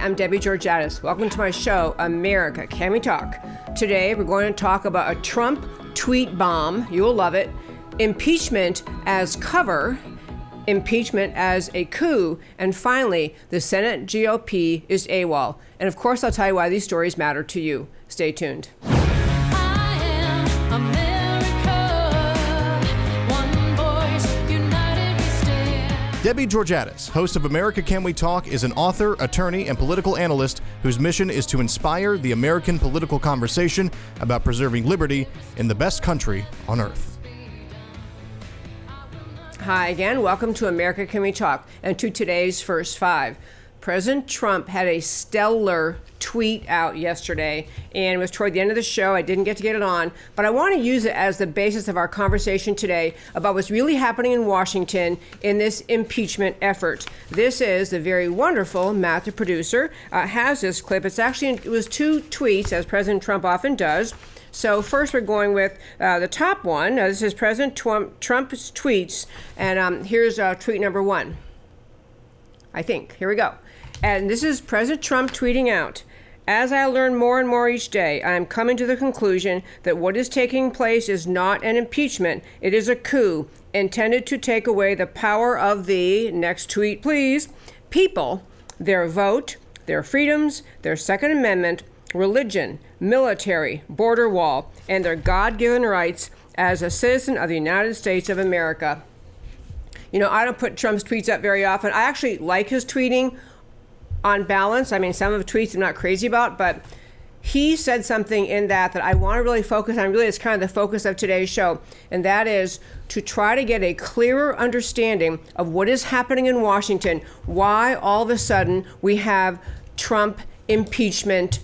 I'm Debbie Georgatos. Welcome to my show, America Can We Talk? Today we're going to talk about a Trump tweet bomb. You'll love it. Impeachment as cover, impeachment as a coup, and finally, the Senate GOP is AWOL. And of course, I'll tell you why these stories matter to you. Stay tuned. Debbie Georgatos, host of America Can We Talk, is an author, attorney, and political analyst whose mission is to inspire the American political conversation about preserving liberty in the best country on earth. Hi again. Welcome to America Can We Talk and to today's first five. President Trump had a stellar tweet out yesterday, and it was toward the end of the show. I didn't get to get it on, but I want to use it as the basis of our conversation today about what's really happening in Washington in this impeachment effort. This is the very wonderful Matt, the producer, uh, has this clip. It's actually it was two tweets, as President Trump often does. So first, we're going with uh, the top one. Uh, this is President Trump, Trump's tweets, and um, here's uh, tweet number one. I think. Here we go. And this is President Trump tweeting out. As I learn more and more each day, I am coming to the conclusion that what is taking place is not an impeachment, it is a coup intended to take away the power of the, next tweet please, people, their vote, their freedoms, their Second Amendment, religion, military, border wall, and their God given rights as a citizen of the United States of America. You know, I don't put Trump's tweets up very often. I actually like his tweeting on balance. I mean, some of the tweets I'm not crazy about, but he said something in that that I want to really focus on. Really, it's kind of the focus of today's show, and that is to try to get a clearer understanding of what is happening in Washington, why all of a sudden we have Trump impeachment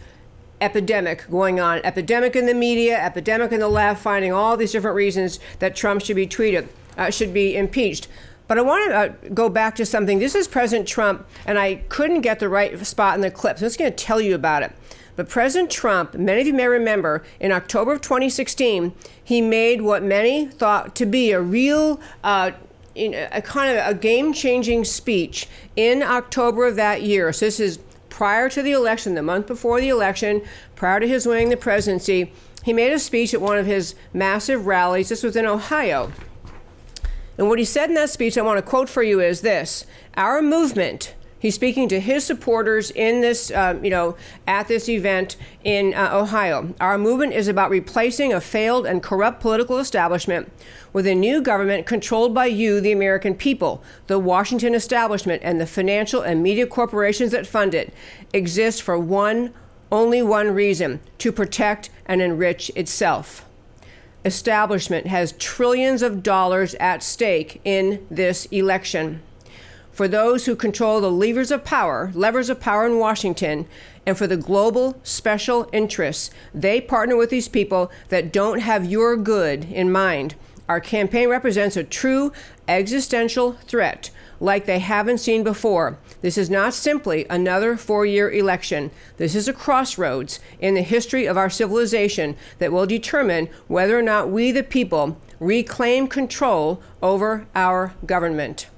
epidemic going on epidemic in the media epidemic in the left finding all these different reasons that trump should be treated uh, should be impeached but i want to uh, go back to something this is president trump and i couldn't get the right spot in the clip so i'm just going to tell you about it but president trump many of you may remember in october of 2016 he made what many thought to be a real uh, a kind of a game-changing speech in october of that year so this is prior to the election, the month before the election, prior to his winning the presidency, he made a speech at one of his massive rallies. This was in Ohio. And what he said in that speech, I want to quote for you, is this Our movement, he's speaking to his supporters in this, um, you know, at this event in uh, Ohio. Our movement is about replacing a failed and corrupt political establishment with a new government controlled by you, the American people. The Washington establishment and the financial and media corporations that fund it exist for one, only one reason to protect and enrich itself establishment has trillions of dollars at stake in this election. For those who control the levers of power, levers of power in Washington, and for the global special interests, they partner with these people that don't have your good in mind. Our campaign represents a true existential threat like they haven't seen before. This is not simply another four year election. This is a crossroads in the history of our civilization that will determine whether or not we, the people, reclaim control over our government.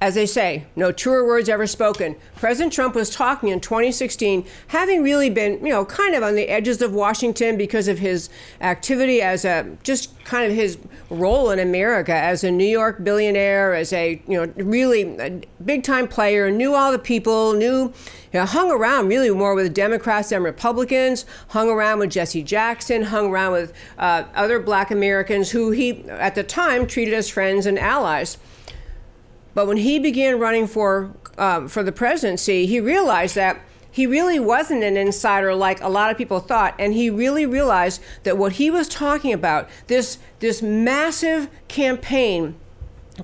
As they say, no truer words ever spoken. President Trump was talking in 2016, having really been, you know, kind of on the edges of Washington because of his activity as a just kind of his role in America as a New York billionaire, as a, you know, really big time player, knew all the people, knew, you know, hung around really more with Democrats than Republicans, hung around with Jesse Jackson, hung around with uh, other black Americans who he, at the time, treated as friends and allies. But when he began running for um, for the presidency, he realized that he really wasn't an insider like a lot of people thought, and he really realized that what he was talking about this this massive campaign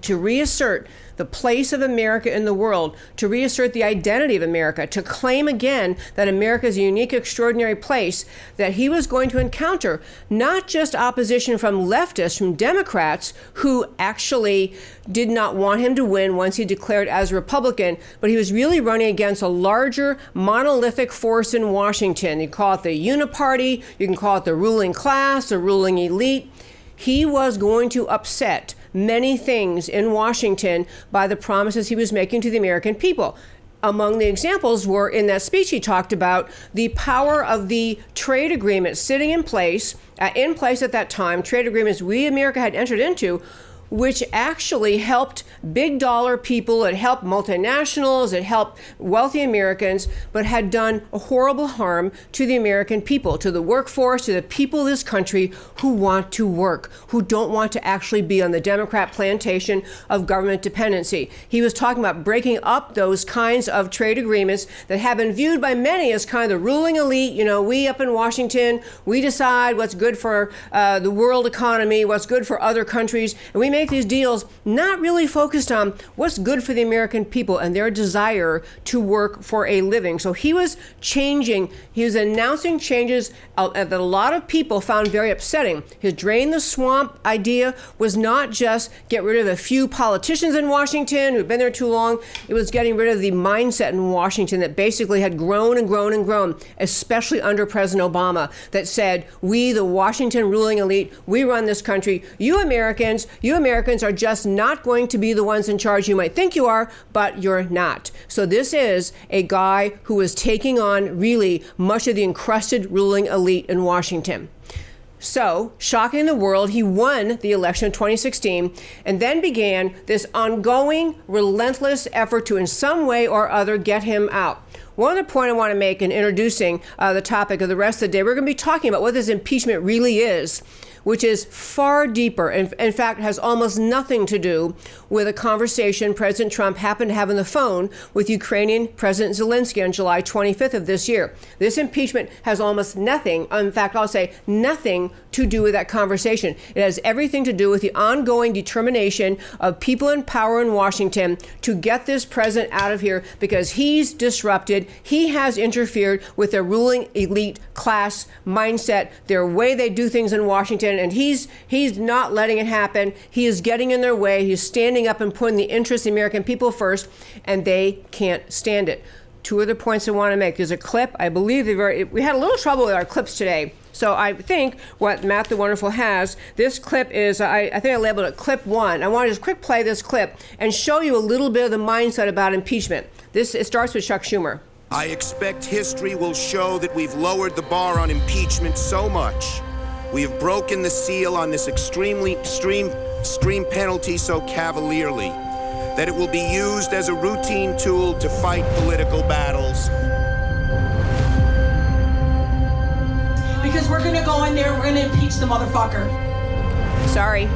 to reassert the place of America in the world, to reassert the identity of America, to claim again that America is a unique, extraordinary place, that he was going to encounter not just opposition from leftists, from Democrats who actually did not want him to win once he declared as a Republican, but he was really running against a larger monolithic force in Washington. You call it the uniparty, you can call it the ruling class, the ruling elite. He was going to upset many things in Washington by the promises he was making to the American people. among the examples were in that speech he talked about the power of the trade agreement sitting in place, uh, in place at that time, trade agreements we, America, had entered into which actually helped big dollar people, it helped multinationals, it helped wealthy Americans, but had done a horrible harm to the American people, to the workforce, to the people of this country who want to work, who don't want to actually be on the Democrat plantation of government dependency. He was talking about breaking up those kinds of trade agreements that have been viewed by many as kind of the ruling elite. You know, we up in Washington, we decide what's good for uh, the world economy, what's good for other countries, and we make these deals not really focused on what's good for the American people and their desire to work for a living. So he was changing, he was announcing changes uh, that a lot of people found very upsetting. His drain the swamp idea was not just get rid of a few politicians in Washington who've been there too long, it was getting rid of the mindset in Washington that basically had grown and grown and grown, especially under President Obama, that said, We, the Washington ruling elite, we run this country. You Americans, you Americans are just not going to be the ones in charge. You might think you are, but you're not. So this is a guy who is taking on really much of the encrusted ruling elite in Washington. So, shocking the world, he won the election in 2016 and then began this ongoing, relentless effort to, in some way or other, get him out. One other point I want to make in introducing uh, the topic of the rest of the day, we're going to be talking about what this impeachment really is which is far deeper and in fact has almost nothing to do with a conversation President Trump happened to have on the phone with Ukrainian President Zelensky on July 25th of this year. This impeachment has almost nothing, in fact, I'll say nothing to do with that conversation. It has everything to do with the ongoing determination of people in power in Washington to get this president out of here because he's disrupted, he has interfered with their ruling elite class mindset, their way they do things in Washington, and he's he's not letting it happen. He is getting in their way. He's standing up and putting the interests of the American people first, and they can't stand it. Two other points I want to make. There's a clip. I believe they very, we had a little trouble with our clips today. So I think what Matt the Wonderful has, this clip is, I, I think I labeled it clip one. I want to just quick play this clip and show you a little bit of the mindset about impeachment. This it starts with Chuck Schumer. I expect history will show that we've lowered the bar on impeachment so much. We have broken the seal on this extremely extreme, extreme penalty so cavalierly that it will be used as a routine tool to fight political battles. Because we're gonna go in there, we're gonna impeach the motherfucker. Sorry.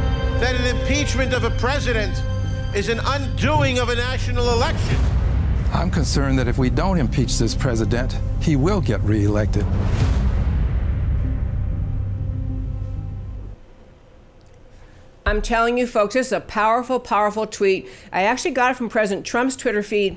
that an impeachment of a president is an undoing of a national election. I'm concerned that if we don't impeach this president, he will get reelected. I'm telling you, folks, this is a powerful, powerful tweet. I actually got it from President Trump's Twitter feed,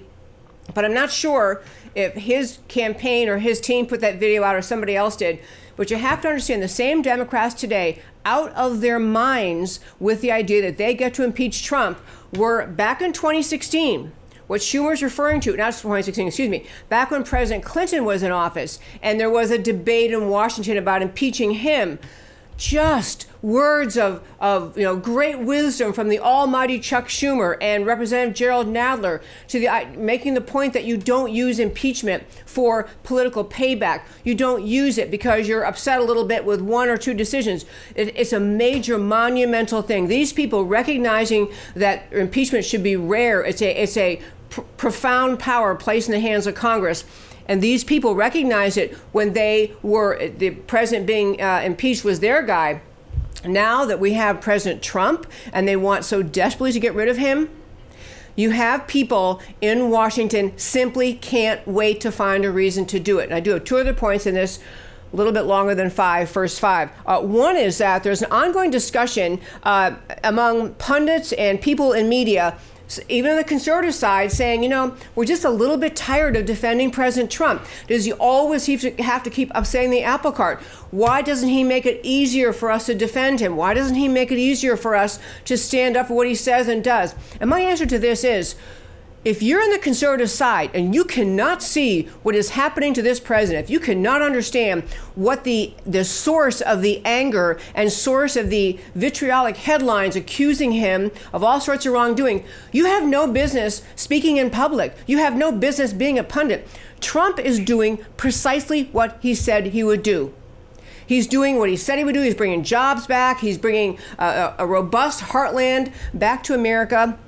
but I'm not sure if his campaign or his team put that video out or somebody else did. But you have to understand the same Democrats today, out of their minds with the idea that they get to impeach Trump, were back in 2016 what Schumer's referring to, not 2016, excuse me, back when President Clinton was in office and there was a debate in Washington about impeaching him. Just words of, of you know great wisdom from the almighty Chuck Schumer and Representative Jerrold Nadler to the I- making the point that you don't use impeachment for political payback. You don't use it because you're upset a little bit with one or two decisions. It, it's a major monumental thing. These people recognizing that impeachment should be rare. It's a it's a pr- profound power placed in the hands of Congress. And these people recognized it when they were the president being uh, impeached was their guy. Now that we have President Trump and they want so desperately to get rid of him, you have people in Washington simply can't wait to find a reason to do it. And I do have two other points in this. A little bit longer than five, first five. Uh, one is that there's an ongoing discussion uh, among pundits and people in media even on the conservative side, saying, you know, we're just a little bit tired of defending President Trump. Does he always have to, have to keep upsetting the apple cart? Why doesn't he make it easier for us to defend him? Why doesn't he make it easier for us to stand up for what he says and does? And my answer to this is, if you're on the conservative side and you cannot see what is happening to this president, if you cannot understand what the the source of the anger and source of the vitriolic headlines accusing him of all sorts of wrongdoing, you have no business speaking in public. You have no business being a pundit. Trump is doing precisely what he said he would do. He's doing what he said he would do. He's bringing jobs back. He's bringing a, a robust heartland back to America.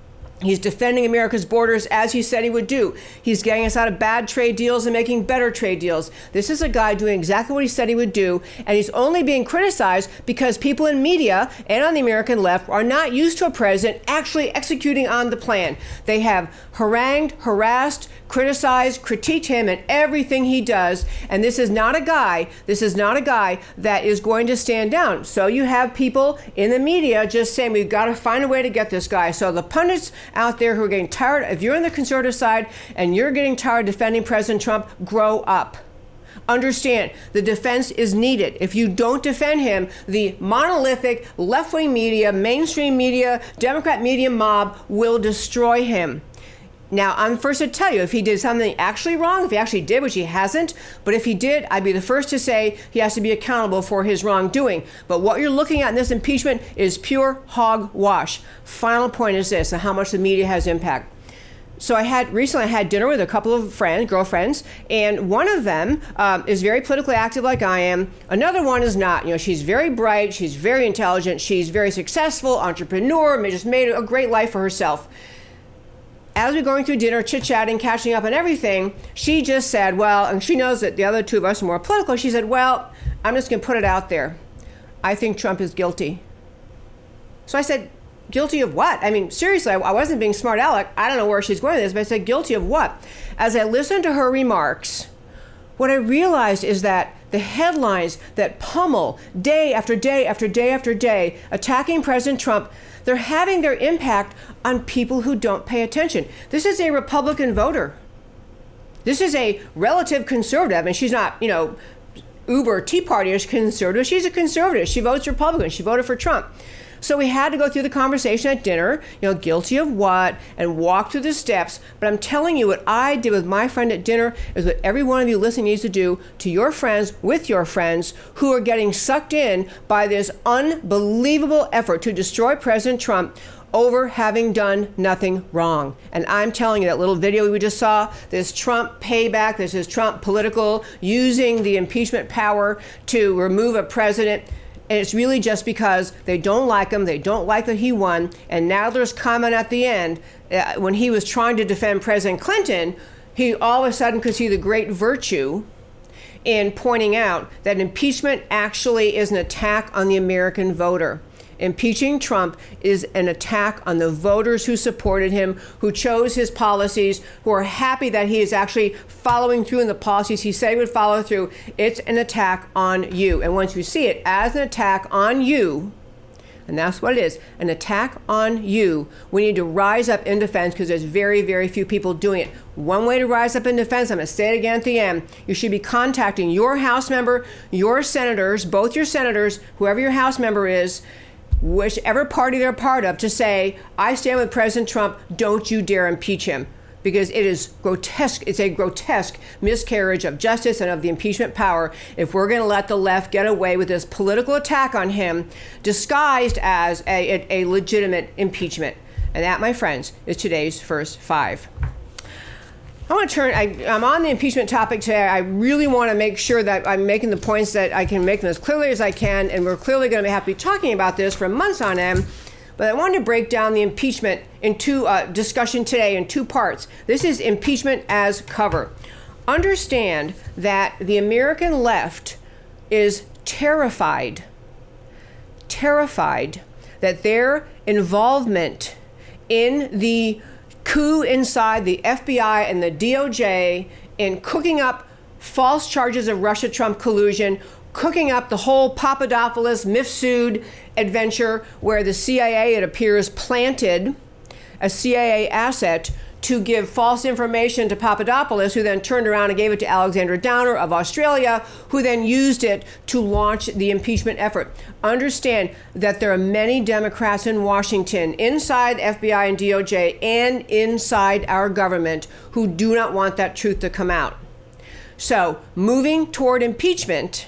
He's defending America's borders as he said he would do. He's getting us out of bad trade deals and making better trade deals. This is a guy doing exactly what he said he would do, and he's only being criticized because people in media and on the American left are not used to a president actually executing on the plan. They have harangued, harassed, criticized, critique him and everything he does, and this is not a guy, this is not a guy that is going to stand down. So you have people in the media just saying we've got to find a way to get this guy. So the pundits out there who are getting tired, if you're on the conservative side and you're getting tired defending President Trump, grow up. Understand the defense is needed. If you don't defend him, the monolithic left wing media, mainstream media, Democrat media mob will destroy him. Now, I'm first to tell you if he did something actually wrong, if he actually did, which he hasn't, but if he did, I'd be the first to say he has to be accountable for his wrongdoing. But what you're looking at in this impeachment is pure hogwash. Final point is this how much the media has impact. So I had recently I had dinner with a couple of friends, girlfriends, and one of them um, is very politically active like I am. Another one is not. You know, she's very bright, she's very intelligent, she's very successful, entrepreneur, just made a great life for herself as we're going through dinner, chit chatting, catching up, and everything, she just said, Well, and she knows that the other two of us are more political. She said, Well, I'm just going to put it out there. I think Trump is guilty. So I said, Guilty of what? I mean, seriously, I wasn't being smart aleck. I don't know where she's going with this, but I said, Guilty of what? As I listened to her remarks, what I realized is that the headlines that pummel day after day after day after day attacking President Trump they're having their impact on people who don't pay attention. This is a Republican voter. This is a relative conservative, and she's not, you know, uber Tea Party-ish conservative. She's a conservative. She votes Republican. She voted for Trump. So we had to go through the conversation at dinner, you know, guilty of what, and walk through the steps. But I'm telling you, what I did with my friend at dinner is what every one of you listening needs to do to your friends, with your friends, who are getting sucked in by this unbelievable effort to destroy President Trump over having done nothing wrong. And I'm telling you, that little video we just saw, this Trump payback, this is Trump political, using the impeachment power to remove a president and it's really just because they don't like him, they don't like that he won. And now there's comment at the end uh, when he was trying to defend President Clinton, he all of a sudden could see the great virtue in pointing out that impeachment actually is an attack on the American voter. Impeaching Trump is an attack on the voters who supported him, who chose his policies, who are happy that he is actually following through in the policies he said he would follow through. It's an attack on you. And once you see it as an attack on you, and that's what it is an attack on you. We need to rise up in defense because there's very, very few people doing it. One way to rise up in defense, I'm going to say it again at the end, you should be contacting your House member, your senators, both your senators, whoever your House member is, whichever party they're part of, to say, I stand with President Trump, don't you dare impeach him. Because it is grotesque, it's a grotesque miscarriage of justice and of the impeachment power if we're going to let the left get away with this political attack on him disguised as a, a, legitimate impeachment. And that, my friends, is today's first five. I want to turn. I, am on the impeachment topic today. I really want to make sure that I'm making the points that I can make them as clearly as I can, and we're clearly going to be happy talking about this for months on end. But I wanted to break down the impeachment in two uh, discussion today in two parts. This is impeachment as cover. Understand that the American left is terrified, terrified that their involvement in the coup inside the FBI and the DOJ in cooking up false charges of Russia Trump collusion, cooking up the whole Papadopoulos Mifsud adventure where the CIA, it appears, planted a CIA asset to give false information to Papadopoulos, who then turned around and gave it to Alexander Downer of Australia, who then used it to launch the impeachment effort. Understand that there are many Democrats in Washington, inside FBI and DOJ, and inside our government, who do not want that truth to come out. So, moving toward impeachment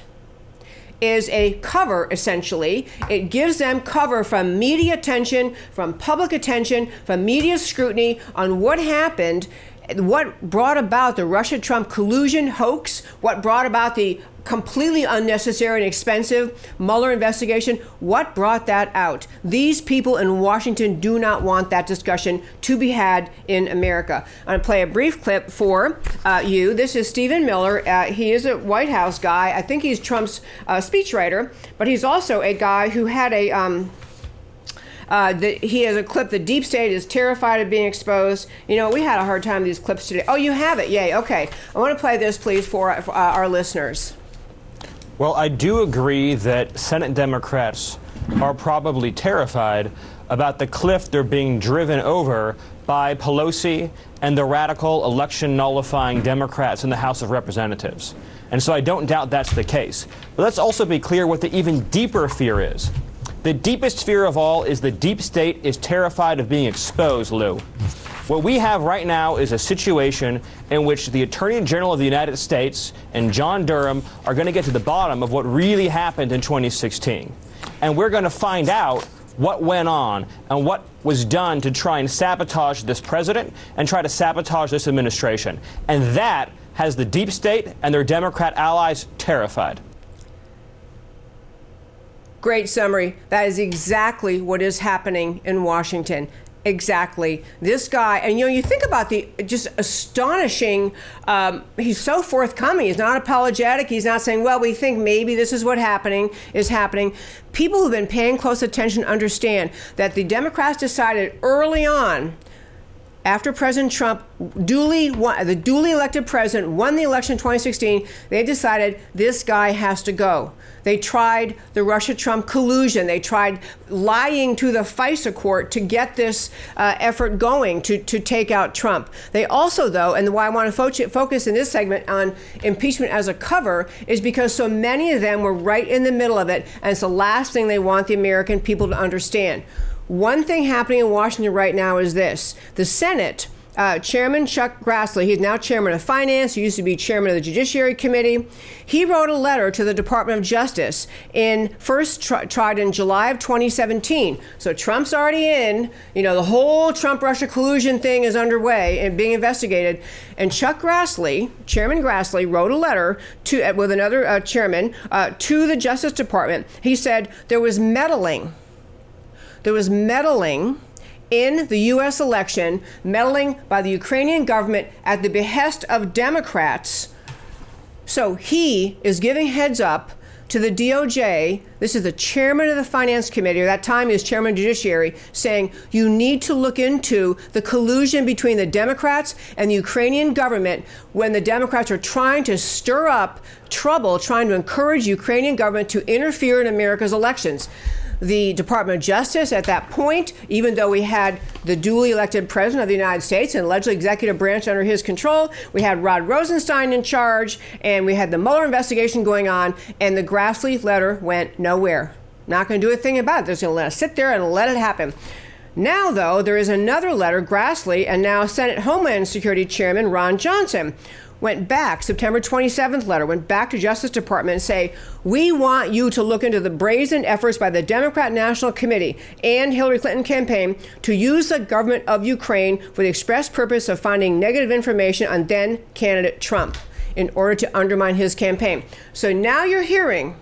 is a cover essentially. It gives them cover from media attention, from public attention, from media scrutiny on what happened, what brought about the Russia Trump collusion hoax, what brought about the completely unnecessary and expensive Mueller investigation. What brought that out? These people in Washington do not want that discussion to be had in America. I'm going to play a brief clip for uh, you. This is Stephen Miller. Uh, he is a White House guy. I think he's Trump's uh, speechwriter, but he's also a guy who had a. Um, uh, the, he has a clip. The deep state is terrified of being exposed. You know, we had a hard time with these clips today. Oh, you have it? Yay. Okay. I want to play this, please, for, for uh, our listeners. Well, I do agree that Senate Democrats are probably terrified about the cliff they're being driven over by Pelosi and the radical election nullifying Democrats in the House of Representatives. And so I don't doubt that's the case. But let's also be clear what the even deeper fear is. The deepest fear of all is the deep state is terrified of being exposed, Lou. What we have right now is a situation in which the Attorney General of the United States and John Durham are going to get to the bottom of what really happened in 2016. And we're going to find out what went on and what was done to try and sabotage this president and try to sabotage this administration. And that has the deep state and their Democrat allies terrified. Great summary. That is exactly what is happening in Washington. Exactly. This guy, and you know, you think about the just astonishing, um, he's so forthcoming. He's not apologetic. He's not saying, well, we think maybe this is what happening is happening. People who've been paying close attention understand that the Democrats decided early on after President Trump duly won, the duly elected president won the election in 2016, they decided this guy has to go. They tried the Russia Trump collusion. They tried lying to the FISA court to get this uh, effort going to, to take out Trump. They also, though, and why I want to fo- focus in this segment on impeachment as a cover is because so many of them were right in the middle of it, and it's the last thing they want the American people to understand. One thing happening in Washington right now is this the Senate. Uh, chairman Chuck Grassley, he's now chairman of finance, he used to be chairman of the Judiciary Committee. He wrote a letter to the Department of Justice in first tr- tried in July of 2017. So Trump's already in, you know, the whole Trump Russia collusion thing is underway and being investigated. And Chuck Grassley, Chairman Grassley, wrote a letter to uh, with another uh, chairman uh, to the Justice Department. He said there was meddling there was meddling in the U.S. election, meddling by the Ukrainian government at the behest of Democrats. So he is giving heads up to the DOJ. This is the chairman of the Finance Committee, or that time he was chairman of Judiciary, saying you need to look into the collusion between the Democrats and the Ukrainian government when the Democrats are trying to stir up trouble, trying to encourage Ukrainian government to interfere in America's elections the Department of Justice at that point, even though we had the duly elected president of the United States and legislative executive branch under his control, we had Rod Rosenstein in charge, and we had the Mueller investigation going on, and the Grassley letter went nowhere. Not going to do a thing about it. They're going to let us sit there and let it happen. Now, though, there is another letter, Grassley, and now Senate Homeland Security Chairman Ron Johnson went back, September 27th letter, went back to Justice Department and say, we want you to look into the brazen efforts by the Democrat National Committee and Hillary Clinton campaign to use the government of Ukraine for the express purpose of finding negative information on then candidate Trump in order to undermine his campaign. So now you're hearing,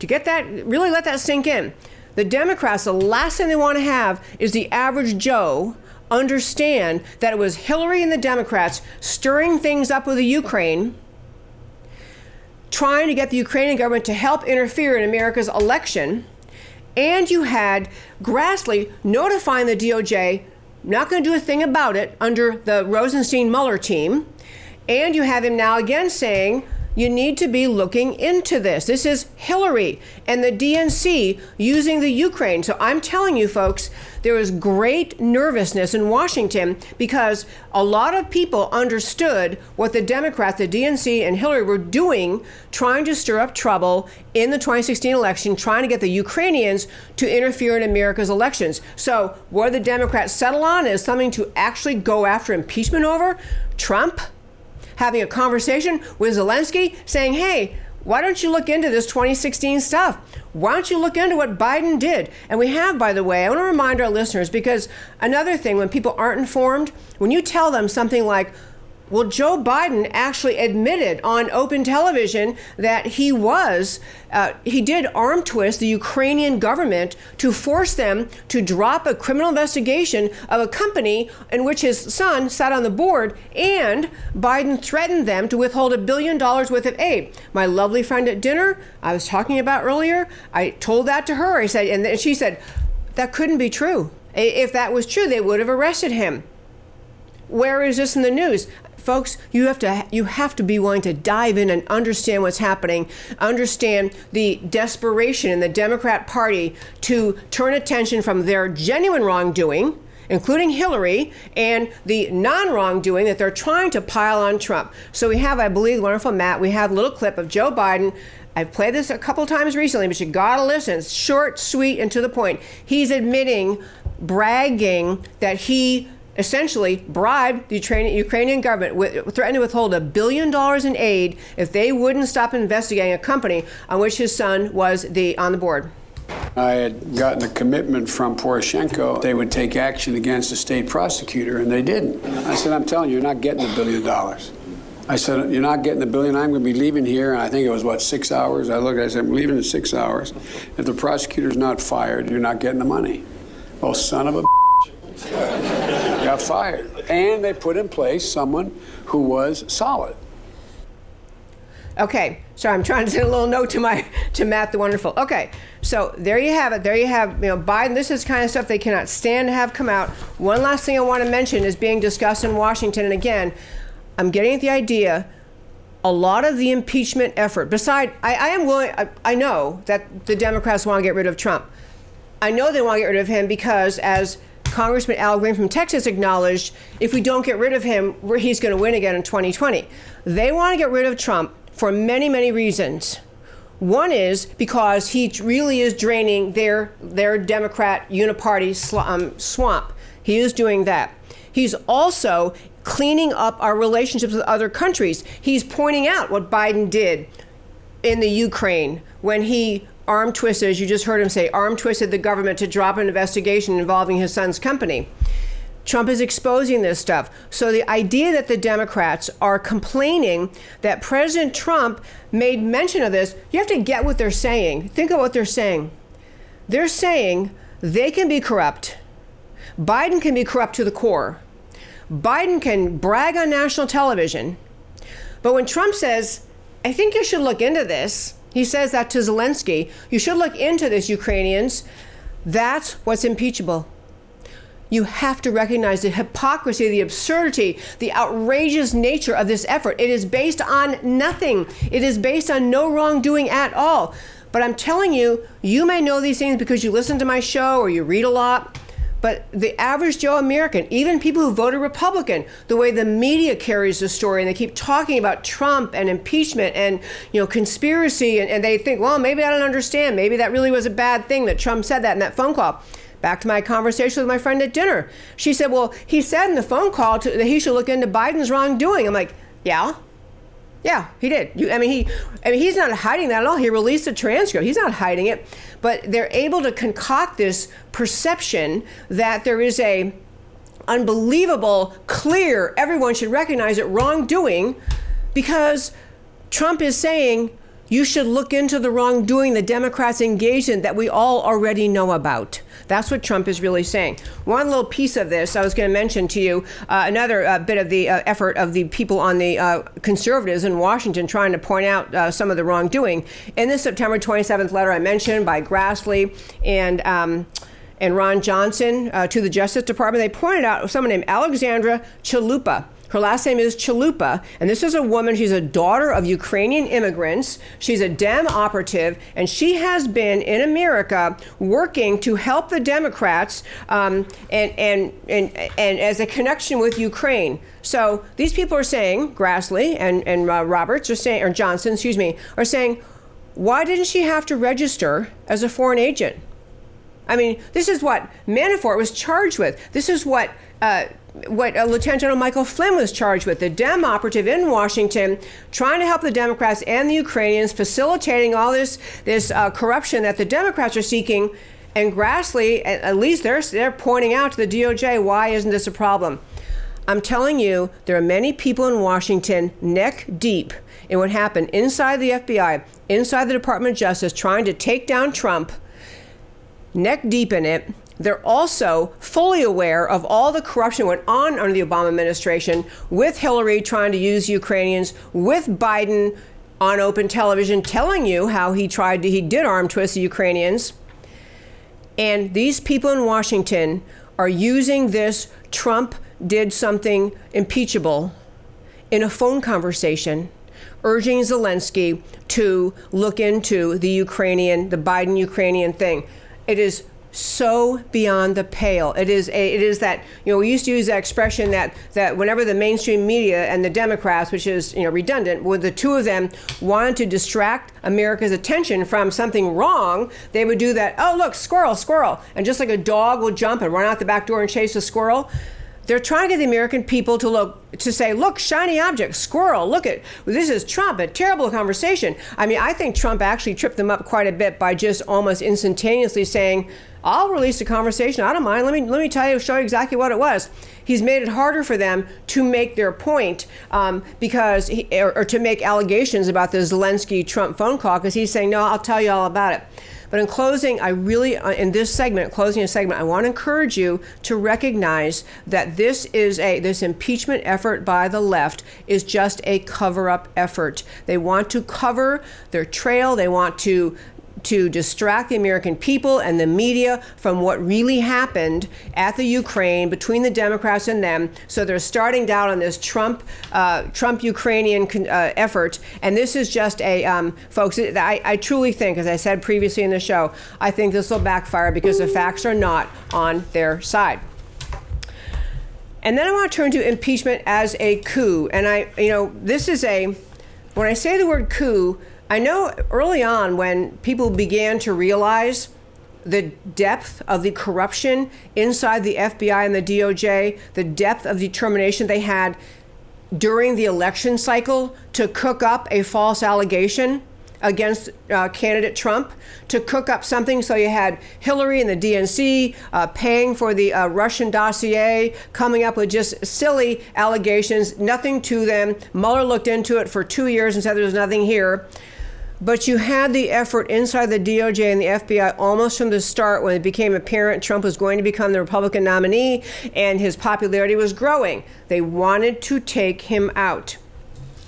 to get that, really let that sink in. The Democrats, the last thing they want to have is the average Joe understand that it was Hillary and the Democrats stirring things up with the Ukraine, trying to get the Ukrainian government to help interfere in America's election, and you had Grassley notifying the DOJ, not going to do a thing about it under the Rosenstein Mueller team, and you have him now again saying you need to be looking into this. This is Hillary and the DNC using the Ukraine. So I'm telling you, folks, there was great nervousness in Washington because a lot of people understood what the Democrats, the DNC, and Hillary were doing, trying to stir up trouble in the 2016 election, trying to get the Ukrainians to interfere in America's elections. So, what the Democrats settle on is something to actually go after impeachment over Trump having a conversation with Zelensky saying, hey, why don't you look into this 2016 stuff? Why don't you look into what Biden did? And we have, by the way, I want to remind our listeners because another thing, when people aren't informed, when you tell them something like, well, Joe Biden actually admitted on open television that he was, uh, he did arm twist the Ukrainian government to force them to drop a criminal investigation of a company in which his son sat on the board, and Biden threatened them to withhold a billion dollars worth of aid. My lovely friend at dinner, I was talking about earlier, I told that to her. I said, and then she said, that couldn't be true. If that was true, they would have arrested him. Where is this in the news? Folks you have to you have to be willing to dive in and understand what's happening understand the desperation in the democrat party to turn attention from their genuine wrongdoing including Hillary, and the non wrongdoing that they're trying to pile on Trump. So we have, I believe, wonderful Matt, we have a little clip of Joe Biden. I've played this a couple times recently, but you gotta listen. It's short, sweet, and to the point. He's admitting, bragging that he essentially bribed the Ukrainian, government, with, threatened to withhold a billion dollars in aid if they wouldn't stop investigating a company on which his son was the on the board. I had gotten a commitment from Poroshenko they would take action against the state prosecutor, and they didn't. I said, I'm telling you, you're not getting the billion dollars. I said, You're not getting the billion. I'm going to be leaving here. And I think it was, what, six hours? I looked, I said, I'm leaving in six hours. If the prosecutor's not fired, you're not getting the money. Oh, son of a got fired. And they put in place someone who was solid. Okay, so I'm trying to send a little note to my to Matt the Wonderful. Okay, so there you have it. There you have you know Biden. This is kind of stuff they cannot stand to have come out. One last thing I want to mention is being discussed in Washington, and again, I'm getting at the idea. A lot of the impeachment effort, beside, I, I am willing. I, I know that the Democrats want to get rid of Trump. I know they want to get rid of him because, as Congressman Al Green from Texas acknowledged if we don't get rid of him, he's going to win again in 2020. They want to get rid of Trump for many, many reasons. One is because he really is draining their their Democrat uniparty um, swamp. He is doing that. He's also cleaning up our relationships with other countries. He's pointing out what Biden did in the Ukraine when he arm twisted, as you just heard him say, arm twisted the government to drop an investigation involving his son's company. Trump is exposing this stuff. So the idea that the Democrats are complaining that President Trump made mention of this, you have to get what they're saying. Think of what they're saying. They're saying they can be corrupt. Biden can be corrupt to the core. Biden can brag on national television. But when Trump says, I think you should look into this, he says that to Zelensky. You should look into this, Ukrainians. That's what's impeachable. You have to recognize the hypocrisy, the absurdity, the outrageous nature of this effort. It is based on nothing, it is based on no wrongdoing at all. But I'm telling you, you may know these things because you listen to my show or you read a lot. But the average Joe American, even people who voted Republican, the way the media carries the story and they keep talking about Trump and impeachment and you know conspiracy and, and they think, well, maybe I don't understand. Maybe that really was a bad thing that Trump said that in that phone call. Back to my conversation with my friend at dinner. She said, Well, he said in the phone call to, that he should look into Biden's wrongdoing. I'm like, Yeah, yeah, he did. You, I mean, he, I mean, he's not hiding that at all. He released a transcript. He's not hiding it, but they're able to concoct this perception that there is a unbelievable, clear, everyone should recognize it wrongdoing, because Trump is saying you should look into the wrongdoing the Democrats engaged in that we all already know about. That's what Trump is really saying. One little piece of this I was going to mention to you uh, another uh, bit of the uh, effort of the people on the uh, conservatives in Washington trying to point out uh, some of the wrongdoing. In this September 27th letter I mentioned by Grassley and um, and Ron Johnson uh, to the Justice Department, they pointed out someone named Alexandra Chalupa. Her last name is Chalupa, and this is a woman. She's a daughter of Ukrainian immigrants. She's a Dem operative, and she has been in America working to help the Democrats um, and, and, and, and as a connection with Ukraine. So these people are saying, Grassley and, and uh, Roberts are saying, or Johnson, excuse me, are saying, why didn't she have to register as a foreign agent? I mean, this is what Manafort was charged with. This is what uh, what uh, Lieutenant General Michael Flynn was charged with, the Dem operative in Washington, trying to help the Democrats and the Ukrainians, facilitating all this this uh, corruption that the Democrats are seeking. And Grassley, at, at least they're they're pointing out to the DOJ, why isn't this a problem? I'm telling you, there are many people in Washington neck deep in what happened inside the FBI, inside the Department of Justice, trying to take down Trump, neck deep in it. They're also fully aware of all the corruption went on under the Obama administration with Hillary trying to use Ukrainians, with Biden on open television telling you how he tried to, he did arm twist the Ukrainians. And these people in Washington are using this Trump did something impeachable in a phone conversation, urging Zelensky to look into the Ukrainian, the Biden Ukrainian thing. It is so beyond the pale. It is a, it is that you know we used to use that expression that that whenever the mainstream media and the Democrats, which is you know redundant, when the two of them wanted to distract America's attention from something wrong, they would do that. Oh look, squirrel, squirrel, and just like a dog will jump and run out the back door and chase a squirrel. They're trying to get the American people to look to say, look, shiny object, squirrel, look at this is Trump, a terrible conversation. I mean, I think Trump actually tripped them up quite a bit by just almost instantaneously saying, I'll release a conversation. I don't mind. Let me let me tell you, show you exactly what it was. He's made it harder for them to make their point um, because, he, or, or to make allegations about the Zelensky Trump phone call because he's saying, no, I'll tell you all about it. But in closing, I really, uh, in this segment, closing a segment, I want to encourage you to recognize that this is a, this impeachment effort by the left is just a cover up effort. They want to cover their trail. They want to to distract the American people and the media from what really happened at the Ukraine between the Democrats and them. So they're starting down on this Trump uh, Trump Ukrainian uh, effort, and this is just a um, folks. I, I truly think, as I said previously in the show, I think this will backfire because the facts are not on their side. And then I want to turn to impeachment as a coup. And I, you know, this is a, when I say the word coup, I know early on when people began to realize the depth of the corruption inside the FBI and the DOJ, the depth of determination they had during the election cycle to cook up a false allegation against uh, candidate Trump to cook up something so you had Hillary and the DNC uh, paying for the uh, Russian dossier, coming up with just silly allegations, nothing to them. Mueller looked into it for two years and said there's nothing here. But you had the effort inside the DOJ and the FBI almost from the start when it became apparent Trump was going to become the Republican nominee and his popularity was growing. They wanted to take him out.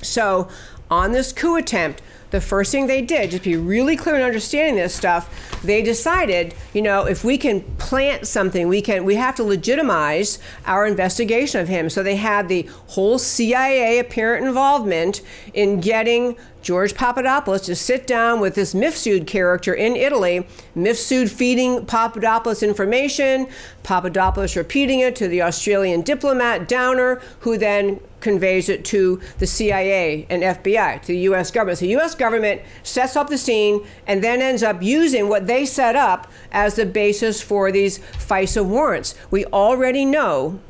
So, on this coup attempt, the first thing they did, just be really clear in understanding this stuff, they decided, you know, if we can plant something, we can we have to legitimize our investigation of him. So they had the whole CIA apparent involvement in getting George Papadopoulos to sit down with this Mifsud character in Italy, Mifsud feeding Papadopoulos information, Papadopoulos repeating it to the Australian diplomat Downer, who then conveys it to the CIA and FBI, to the US government. So the US government sets up the scene and then ends up using what they set up as the basis for these FISA warrants. We already know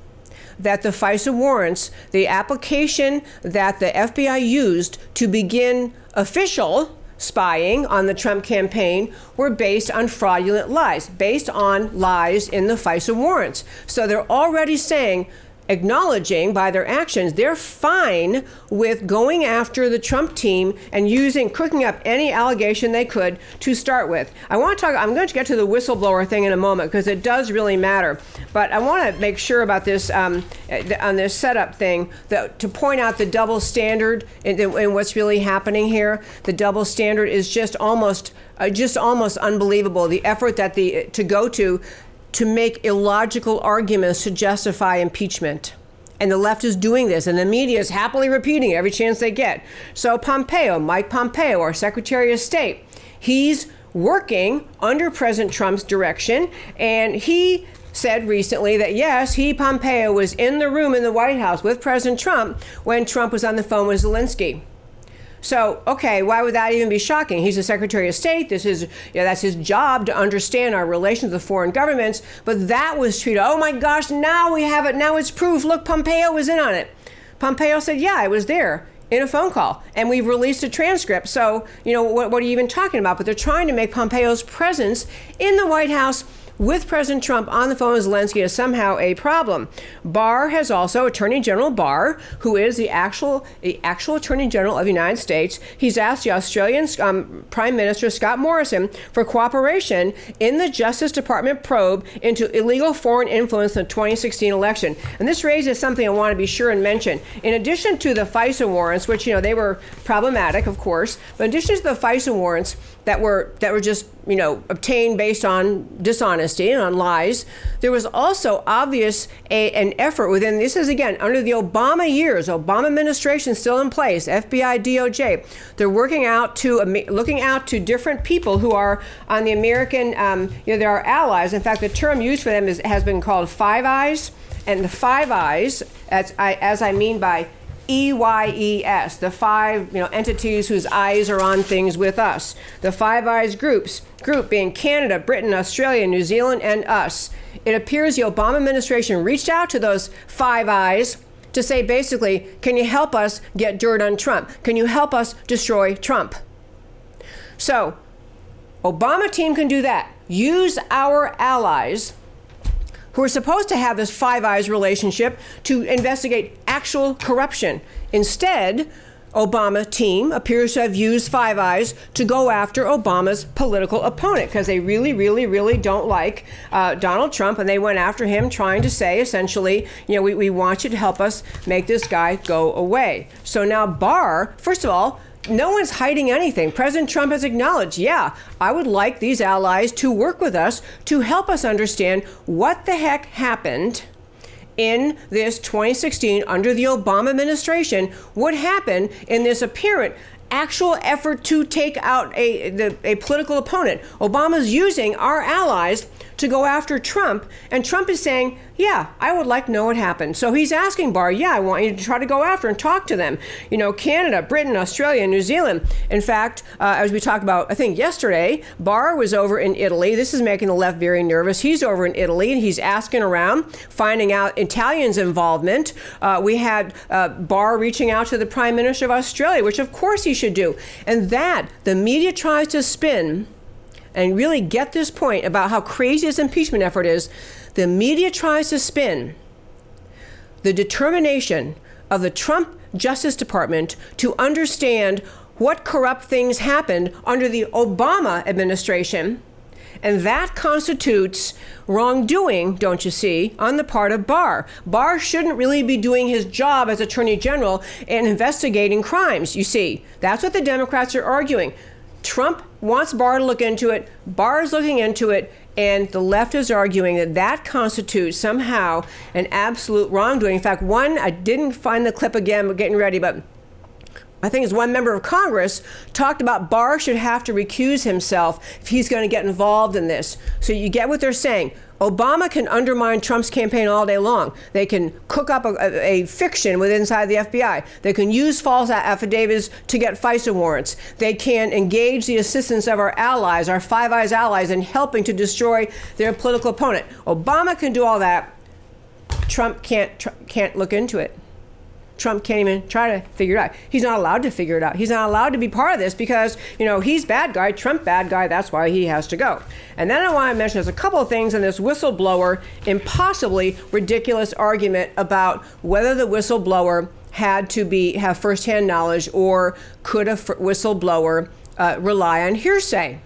that the FISA warrants, the application that the FBI used to begin official spying on the Trump campaign were based on fraudulent lies, based on lies in the FISA warrants. So they're already saying acknowledging by their actions they're fine with going after the Trump team and using cooking up any allegation they could to start with. I want to talk I'm going to get to the whistleblower thing in a moment because it does really matter. But I want to make sure about this um, on this setup thing that, to point out the double standard and, what's really happening here. The double standard is just almost uh, just almost unbelievable. The effort that the to go to to make illogical arguments to justify impeachment. And the left is doing this, and the media is happily repeating it every chance they get. So, Pompeo, Mike Pompeo, our Secretary of State, he's working under President Trump's direction, and he said recently that yes, he, Pompeo, was in the room in the White House with President Trump when Trump was on the phone with Zelensky. So, okay, why would that even be shocking? He's the Secretary of State. This is, you know, that's his job to understand our relations with foreign governments. But that was treated, oh my gosh, now we have it. Now it's proof. Look, Pompeo was in on it. Pompeo said, yeah, I was there in a phone call and we've released a transcript. So, you know, what, what are you even talking about? But they're trying to make Pompeo's presence in the White House with President Trump on the phone with Zelensky is somehow a problem. Barr has also Attorney General Barr, who is the actual the actual Attorney General of the United States. He's asked the Australian um, Prime Minister Scott Morrison for cooperation in the Justice Department probe into illegal foreign influence in the 2016 election. And this raises something I want to be sure and mention. In addition to the FISA warrants, which you know they were problematic, of course, but in addition to the FISA warrants that were that were just you know obtained based on dishonesty and on lies. There was also obvious a, an effort within this is again under the Obama years, Obama administration still in place, FBI, DOJ. They're working out to looking out to different people who are on the American. Um, you know, there are allies. In fact, the term used for them is, has been called Five Eyes, and the Five Eyes, as I, as I mean by EYES, the five you know, entities whose eyes are on things with us. The Five Eyes groups, group being Canada, Britain, Australia, New Zealand, and us. It appears the Obama administration reached out to those Five Eyes to say basically, can you help us get dirt on Trump? Can you help us destroy Trump? So, Obama team can do that. Use our allies who are supposed to have this Five Eyes relationship to investigate actual corruption. Instead, Obama team appears to have used Five Eyes to go after Obama's political opponent because they really, really, really don't like uh, Donald Trump, and they went after him, trying to say essentially, you know, we, we want you to help us make this guy go away. So now Barr, first of all, no one's hiding anything. President Trump has acknowledged, yeah, I would like these allies to work with us to help us understand what the heck happened in this 2016 under the Obama administration, what happened in this apparent actual effort to take out a, the, a political opponent. Obama's using our allies to go after Trump, and Trump is saying, yeah, I would like to know what happened. So he's asking Barr, yeah, I want you to try to go after and talk to them. You know, Canada, Britain, Australia, New Zealand. In fact, uh, as we talked about, I think yesterday, Barr was over in Italy. This is making the left very nervous. He's over in Italy and he's asking around, finding out Italians' involvement. Uh, we had uh, Barr reaching out to the Prime Minister of Australia, which of course he should do. And that the media tries to spin and really get this point about how crazy this impeachment effort is, the media tries to spin the determination of the Trump Justice Department to understand what corrupt things happened under the Obama administration. And that constitutes wrongdoing, don't you see, on the part of Barr. Barr shouldn't really be doing his job as Attorney General and investigating crimes, you see. That's what the Democrats are arguing. Trump wants Barr to look into it. Barr is looking into it. And the left is arguing that that constitutes somehow an absolute wrongdoing. In fact, one, I didn't find the clip again, we're getting ready, but I think it's one member of Congress talked about Barr should have to recuse himself if he's going to get involved in this. So you get what they're saying. Obama can undermine Trump's campaign all day long. They can cook up a, a, fiction within inside the FBI. They can use false affidavits to get FISA warrants. They can engage the assistance of our allies, our Five Eyes allies, in helping to destroy their political opponent. Obama can do all that. Trump can't tr- can't look into it. Trump can't even try to figure it out. He's not allowed to figure it out. He's not allowed to be part of this because, you know, he's bad guy, Trump bad guy, that's why he has to go. And then I want to mention there's a couple of things in this whistleblower impossibly ridiculous argument about whether the whistleblower had to be have firsthand knowledge or could a whistleblower uh, rely on hearsay.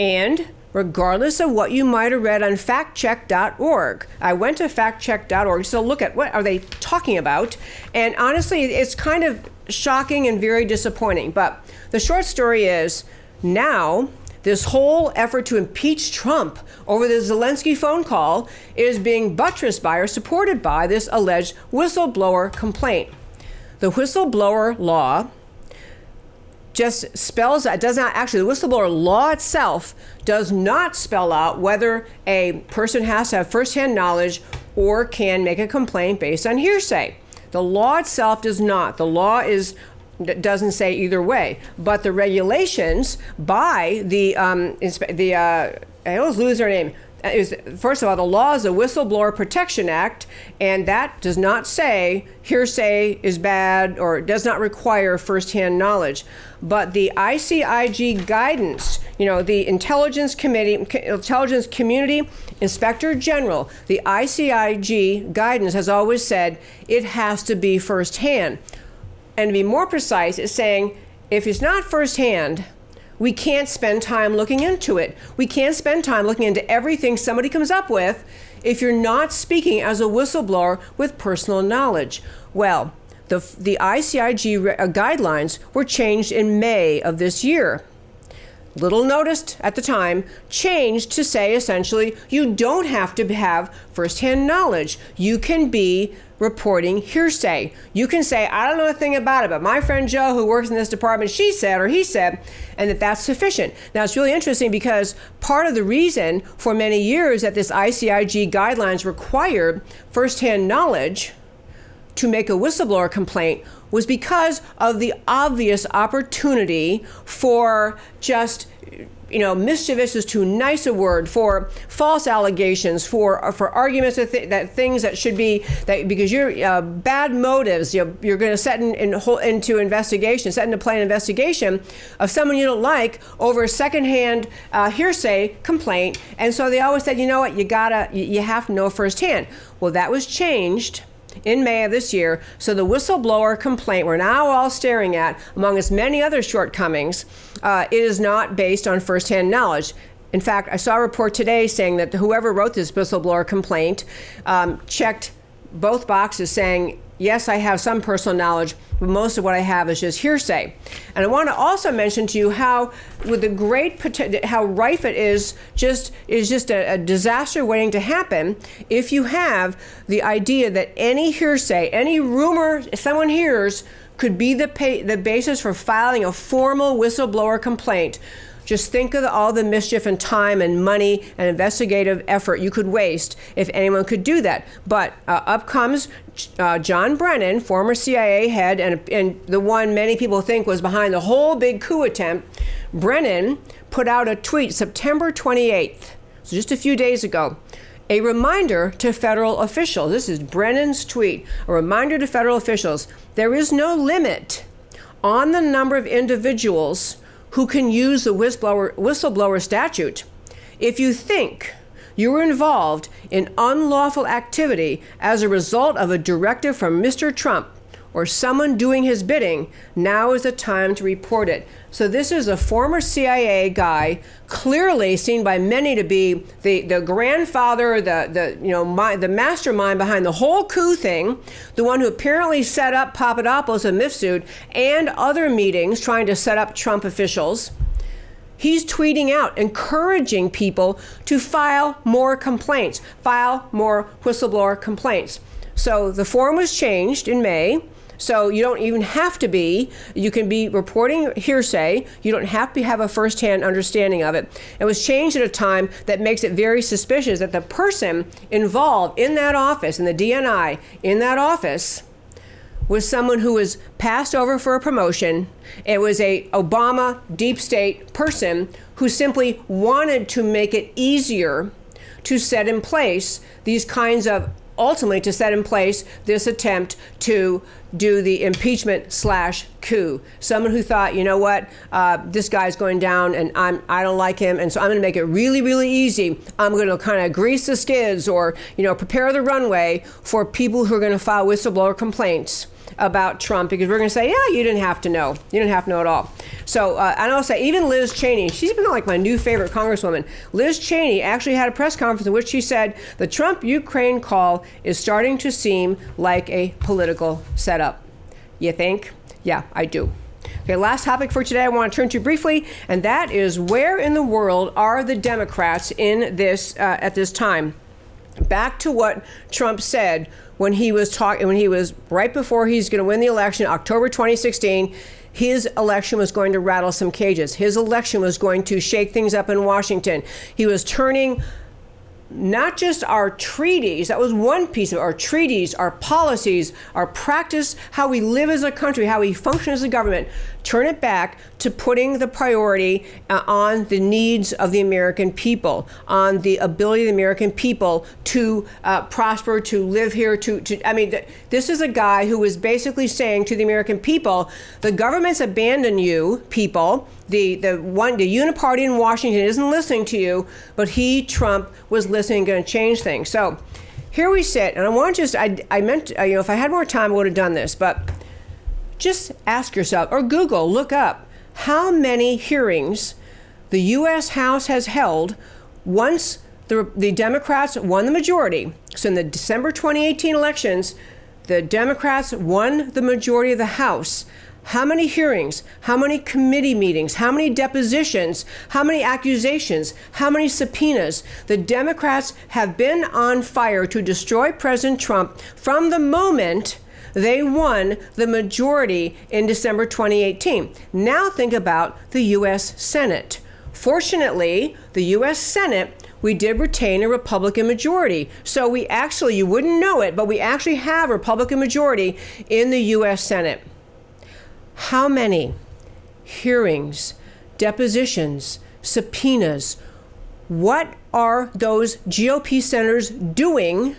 And regardless of what you might have read on factcheck.org. I went to factcheck.org to look at what are they talking about, and honestly, it's kind of shocking and very disappointing. But the short story is now this whole effort to impeach Trump over the Zelensky phone call is being buttressed by or supported by this alleged whistleblower complaint. The whistleblower law just spells out, does not actually, the whistleblower law itself does not spell out whether a person has to have firsthand knowledge or can make a complaint based on hearsay. The law itself does not. The law is doesn't say either way, but the regulations by the um, the uh, I always lose their name. Uh, Is first of all, the law is the Whistleblower Protection Act, and that does not say hearsay is bad or does not require firsthand knowledge. But the ICIG guidance, you know, the Intelligence Committee, Intelligence Community Inspector General, the ICIG guidance has always said it has to be firsthand. And to be more precise, it's saying if it's not firsthand, we can't spend time looking into it. We can't spend time looking into everything somebody comes up with if you're not speaking as a whistleblower with personal knowledge. Well, the, the ICIG uh, guidelines were changed in May of this year. Little noticed at the time, changed to say essentially you don't have to have firsthand knowledge. You can be reporting hearsay. You can say, I don't know a thing about it, but my friend Joe, who works in this department, she said or he said, and that that's sufficient. Now, it's really interesting because part of the reason for many years that this ICIG guidelines required firsthand knowledge to make a whistleblower complaint was because of the obvious opportunity for just you know mischievous is too nice a word for false allegations for for arguments that, th- that things that should be that because you're uh, bad motives you're, you're going to set in, in, into investigation set into play an investigation of someone you don't like over a secondhand uh, hearsay complaint. And so they always said you know what? You gotta you, you have to know firsthand. Well that was changed in May of this year. So the whistleblower complaint we're now all staring at, among its many other shortcomings, uh, is not based on firsthand knowledge. In fact, I saw a report today saying that whoever wrote this whistleblower complaint um, checked both boxes saying, yes, I have some personal knowledge, but most of what I have is just hearsay. And I want to also mention to you how, with the great how rife it is, just is just a, a disaster waiting to happen if you have the idea that any hearsay, any rumor someone hears, could be the pa- the basis for filing a formal whistleblower complaint. Just think of all the mischief and time and money and investigative effort you could waste if anyone could do that. But uh, up comes uh, John Brennan, former CIA head, and, and the one many people think was behind the whole big coup attempt. Brennan put out a tweet September 28th, so just a few days ago. A reminder to federal officials. This is Brennan's tweet. A reminder to federal officials there is no limit on the number of individuals who can use the whistleblower, whistleblower statute. If you think you were involved in unlawful activity as a result of a directive from Mr. Trump or someone doing his bidding, now is the time to report it. So this is a former CIA guy, clearly seen by many to be the, the grandfather, the, the you know my, the mastermind behind the whole coup thing, the one who apparently set up Papadopoulos and Mifsud and other meetings trying to set up Trump officials. He's tweeting out, encouraging people to file more complaints, file more whistleblower complaints. So the form was changed in May. So you don't even have to be. You can be reporting hearsay. You don't have to have a firsthand understanding of it. It was changed at a time that makes it very suspicious that the person involved in that office, in the DNI, in that office, was someone who was passed over for a promotion. It was a Obama deep state person who simply wanted to make it easier to set in place these kinds of ultimately to set in place this attempt to do the impeachment slash coup. Someone who thought, you know what, uh, this guy's going down, and I'm I don't like him, and so I'm going to make it really really easy. I'm going to kind of grease the skids or you know prepare the runway for people who are going to file whistleblower complaints about Trump because we're going to say, yeah, you didn't have to know. You didn't have to know at all. So, uh, and I'll say, even Liz Cheney, she's been like my new favorite congresswoman. Liz Cheney actually had a press conference in which she said the Trump Ukraine call is starting to seem like a political setup. You think? Yeah, I do. Okay, last topic for today I want to turn to briefly, and that is where in the world are the Democrats in this uh, at this time? Back to what Trump said when he was talking when he was right before he's going to win the election, October 2016. His election was going to rattle some cages. His election was going to shake things up in Washington. He was turning not just our treaties, that was one piece of our treaties, our policies, our practice, how we live as a country, how we function as a government, turn it back to putting the priority uh, on the needs of the American people, on the ability of the American people to uh, prosper, to live here, to, to I mean, th- this is a guy who is basically saying to the American people, the government's abandoned you, people, the the one the uniparty in Washington isn't listening to you, but he Trump was listening, going to change things. So here we sit, and I want to just I I meant uh, you know if I had more time I would have done this, but just ask yourself or Google look up how many hearings the U.S. House has held once the the Democrats won the majority. So in the December 2018 elections, the Democrats won the majority of the House. How many hearings? How many committee meetings? How many depositions? How many accusations? How many subpoenas? The Democrats have been on fire to destroy President Trump from the moment they won the majority in December 2018. Now think about the U.S. Senate. Fortunately, the U.S. Senate we did retain a Republican majority. So we actually, you wouldn't know it, but we actually have a Republican majority in the U.S. Senate. How many hearings, depositions, subpoenas, what are those GOP senators doing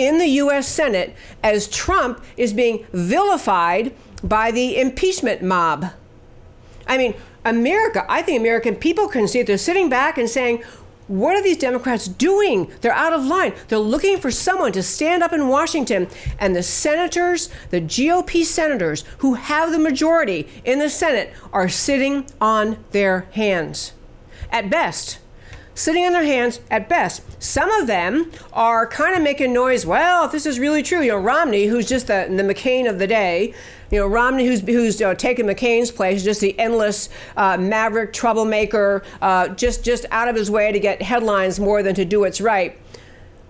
in the U.S. Senate as Trump is being vilified by the impeachment mob? I mean, America, I think American people can see it. They're sitting back and saying, what are these Democrats doing? They're out of line. They're looking for someone to stand up in Washington. And the senators, the GOP senators who have the majority in the Senate, are sitting on their hands. At best, sitting on their hands at best. Some of them are kind of making noise. Well, if this is really true, you know, Romney, who's just the, the McCain of the day, you know, Romney, who's who's uh, taken McCain's place, just the endless uh, maverick troublemaker, uh, just just out of his way to get headlines more than to do what's right.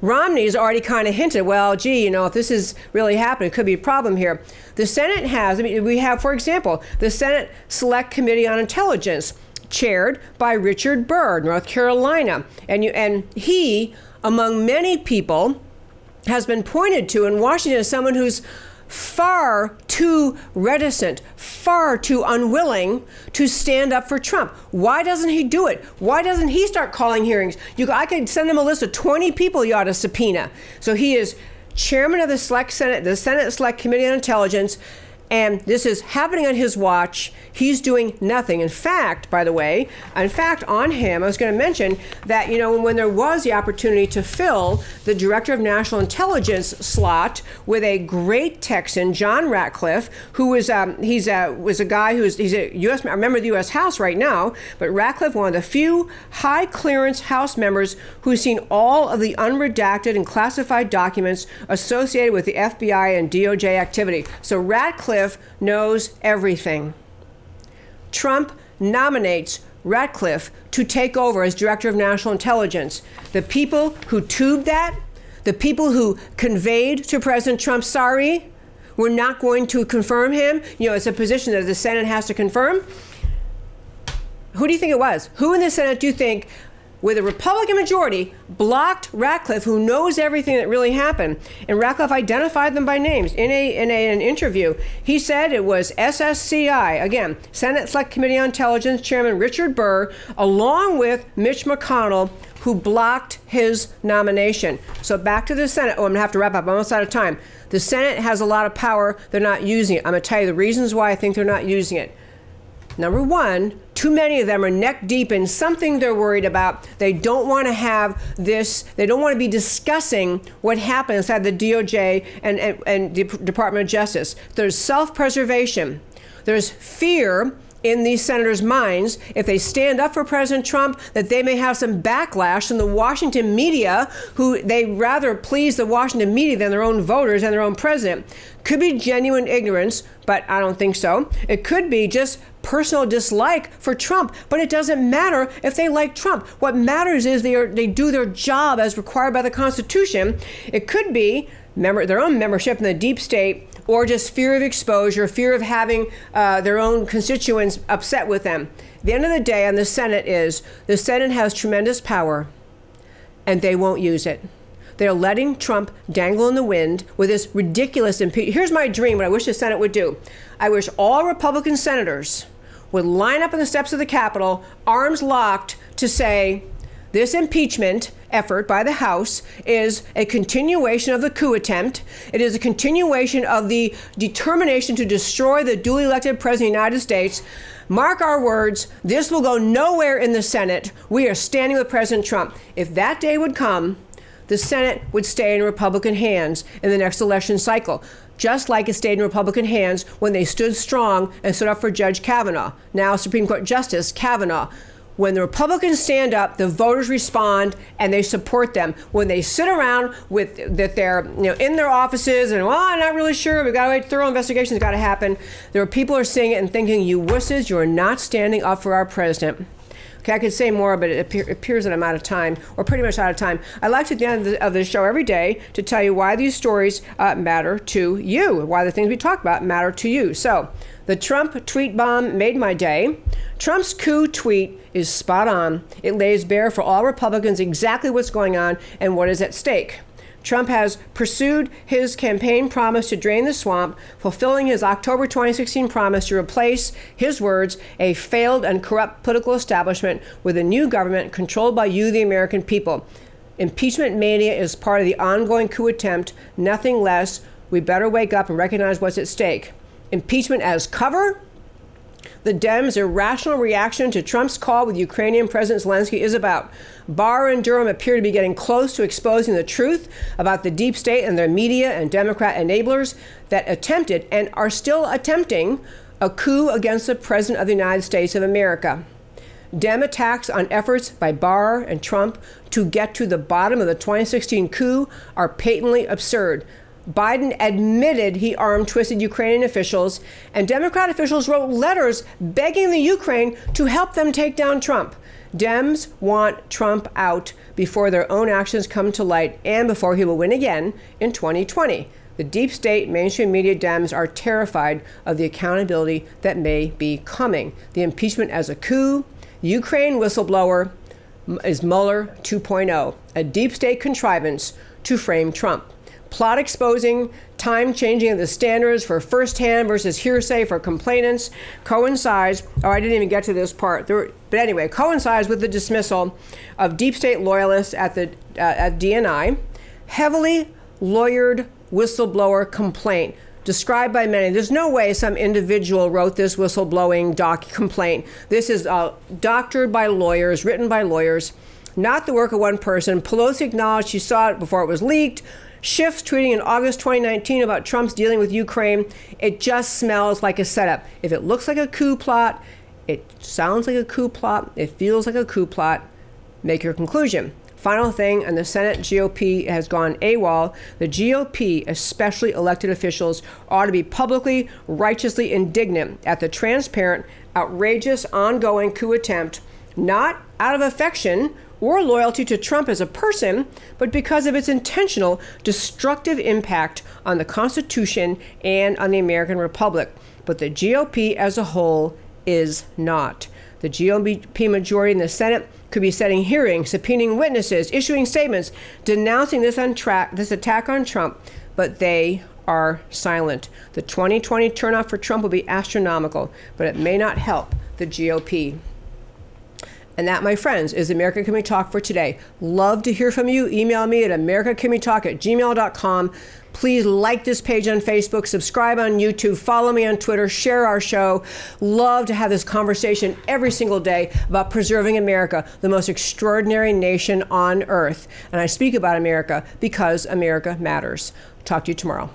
Romney's already kind of hinted, well, gee, you know, if this is really happening, it could be a problem here. The Senate has, I mean, we have, for example, the Senate Select Committee on Intelligence, chaired by Richard Burr, North Carolina, and you, and he, among many people, has been pointed to in Washington as someone who's far too reticent, far too unwilling to stand up for Trump. Why doesn't he do it? Why doesn't he start calling hearings? You, I could send him a list of 20 people you ought to subpoena. So he is chairman of the Select Senate, the Senate Select Committee on Intelligence. And this is happening on his watch. He's doing nothing. In fact, by the way, in fact, on him, I was going to mention that, you know, when there was the opportunity to fill the Director of National Intelligence slot with a great Texan, John Ratcliffe, who was, um, he's a, was a guy who's, he's a U.S., member of the U.S. House right now, but Ratcliffe, one of the few high clearance House members who's seen all of the unredacted and classified documents associated with the FBI and DOJ activity. So Ratcliffe knows everything. Trump nominates Ratcliffe to take over as Director of National Intelligence. The people who tubed that, the people who conveyed to President Trump, sorry, we're not going to confirm him, you know, it's a position that the Senate has to confirm. Who do you think it was? Who in the Senate do you think with a Republican majority, blocked Ratcliffe, who knows everything that really happened. And Ratcliffe identified them by names in, a, in a, an interview. He said it was SSCI, again, Senate Select Committee on Intelligence Chairman Richard Burr, along with Mitch McConnell, who blocked his nomination. So back to the Senate. Oh, I'm going to have to wrap up. I'm almost out of time. The Senate has a lot of power. They're not using it. I'm going to tell you the reasons why I think they're not using it. Number one, too many of them are neck deep in something they're worried about. They don't want to have this, they don't want to be discussing what happened inside the DOJ and, and, and the Department of Justice. There's self preservation, there's fear in these senators' minds, if they stand up for President Trump, that they may have some backlash from the Washington media, who they rather please the Washington media than their own voters and their own president. Could be genuine ignorance, but I don't think so. It could be just personal dislike for Trump, but it doesn't matter if they like Trump. What matters is they are, they do their job as required by the Constitution. It could be member, their own membership in the deep state or just fear of exposure, fear of having uh, their own constituents upset with them. The end of the day on the Senate is the Senate has tremendous power and they won't use it. They're letting Trump dangle in the wind with this ridiculous impeachment. Here's my dream, what I wish the Senate would do. I wish all Republican senators would line up on the steps of the Capitol, arms locked, to say, this impeachment effort by the House is a continuation of the coup attempt. It is a continuation of the determination to destroy the duly elected President of the United States. Mark our words, this will go nowhere in the Senate. We are standing with President Trump. If that day would come, the Senate would stay in Republican hands in the next election cycle, just like it stayed in Republican hands when they stood strong and stood up for Judge Kavanaugh, now Supreme Court Justice Kavanaugh. When the Republicans stand up, the voters respond and they support them. When they sit around with that they're you know in their offices and well, I'm not really sure. We've got to wait. Thorough investigations got to happen. There are people are seeing it and thinking, "You wusses, you are not standing up for our president." Okay, I could say more, but it appear, appears that I'm out of time, or pretty much out of time. I like to at the end of the, of the show every day to tell you why these stories uh, matter to you, why the things we talk about matter to you. So, the Trump tweet bomb made my day. Trump's coup tweet is spot on. It lays bare for all Republicans exactly what's going on and what is at stake. Trump has pursued his campaign promise to drain the swamp, fulfilling his October 2016 promise to replace his words, a failed and corrupt political establishment, with a new government controlled by you, the American people. Impeachment mania is part of the ongoing coup attempt, nothing less. We better wake up and recognize what's at stake. Impeachment as cover? The Dems' irrational reaction to Trump's call with Ukrainian President Zelensky is about. Barr and Durham appear to be getting close to exposing the truth about the deep state and their media and Democrat enablers that attempted and are still attempting a coup against the President of the United States of America. Dem attacks on efforts by Barr and Trump to get to the bottom of the 2016 coup are patently absurd. Biden admitted he armed twisted Ukrainian officials, and Democrat officials wrote letters begging the Ukraine to help them take down Trump. Dems want Trump out before their own actions come to light and before he will win again in 2020. The deep state mainstream media Dems are terrified of the accountability that may be coming. The impeachment as a coup, Ukraine whistleblower is Mueller 2.0, a deep state contrivance to frame Trump plot exposing, time changing of the standards for firsthand versus hearsay for complainants coincides. Oh, I didn't even get to this part. There, but anyway, coincides with the dismissal of deep state loyalists at the uh, at DNI, heavily lawyered whistleblower complaint. Described by many. There's no way some individual wrote this whistleblowing doc complaint. This is uh, doctored by lawyers, written by lawyers, not the work of one person. Pelosi acknowledged she saw it before it was leaked. Schiff tweeting in August 2019 about Trump's dealing with Ukraine, it just smells like a setup. If it looks like a coup plot, it sounds like a coup plot, it feels like a coup plot, make your conclusion. Final thing, and the Senate GOP has gone AWOL. The GOP, especially elected officials, ought to be publicly, righteously indignant at the transparent, outrageous, ongoing coup attempt, not out of affection or loyalty to Trump as a person, but because of its intentional destructive impact on the Constitution and on the American Republic. But the GOP as a whole is not. The GOP majority in the Senate could be setting hearings, subpoenaing witnesses, issuing statements, denouncing this, untra- this attack on Trump, but they are silent. The 2020 turnout for Trump will be astronomical, but it may not help the GOP. And that, my friends, is America Can We Talk for today. Love to hear from you. Email me at americacanwetalk at gmail.com. Please like this page on Facebook, subscribe on YouTube, follow me on Twitter, share our show. Love to have this conversation every single day about preserving America, the most extraordinary nation on earth. And I speak about America because America matters. Talk to you tomorrow.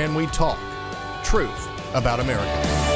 Can We Talk? Truth about America.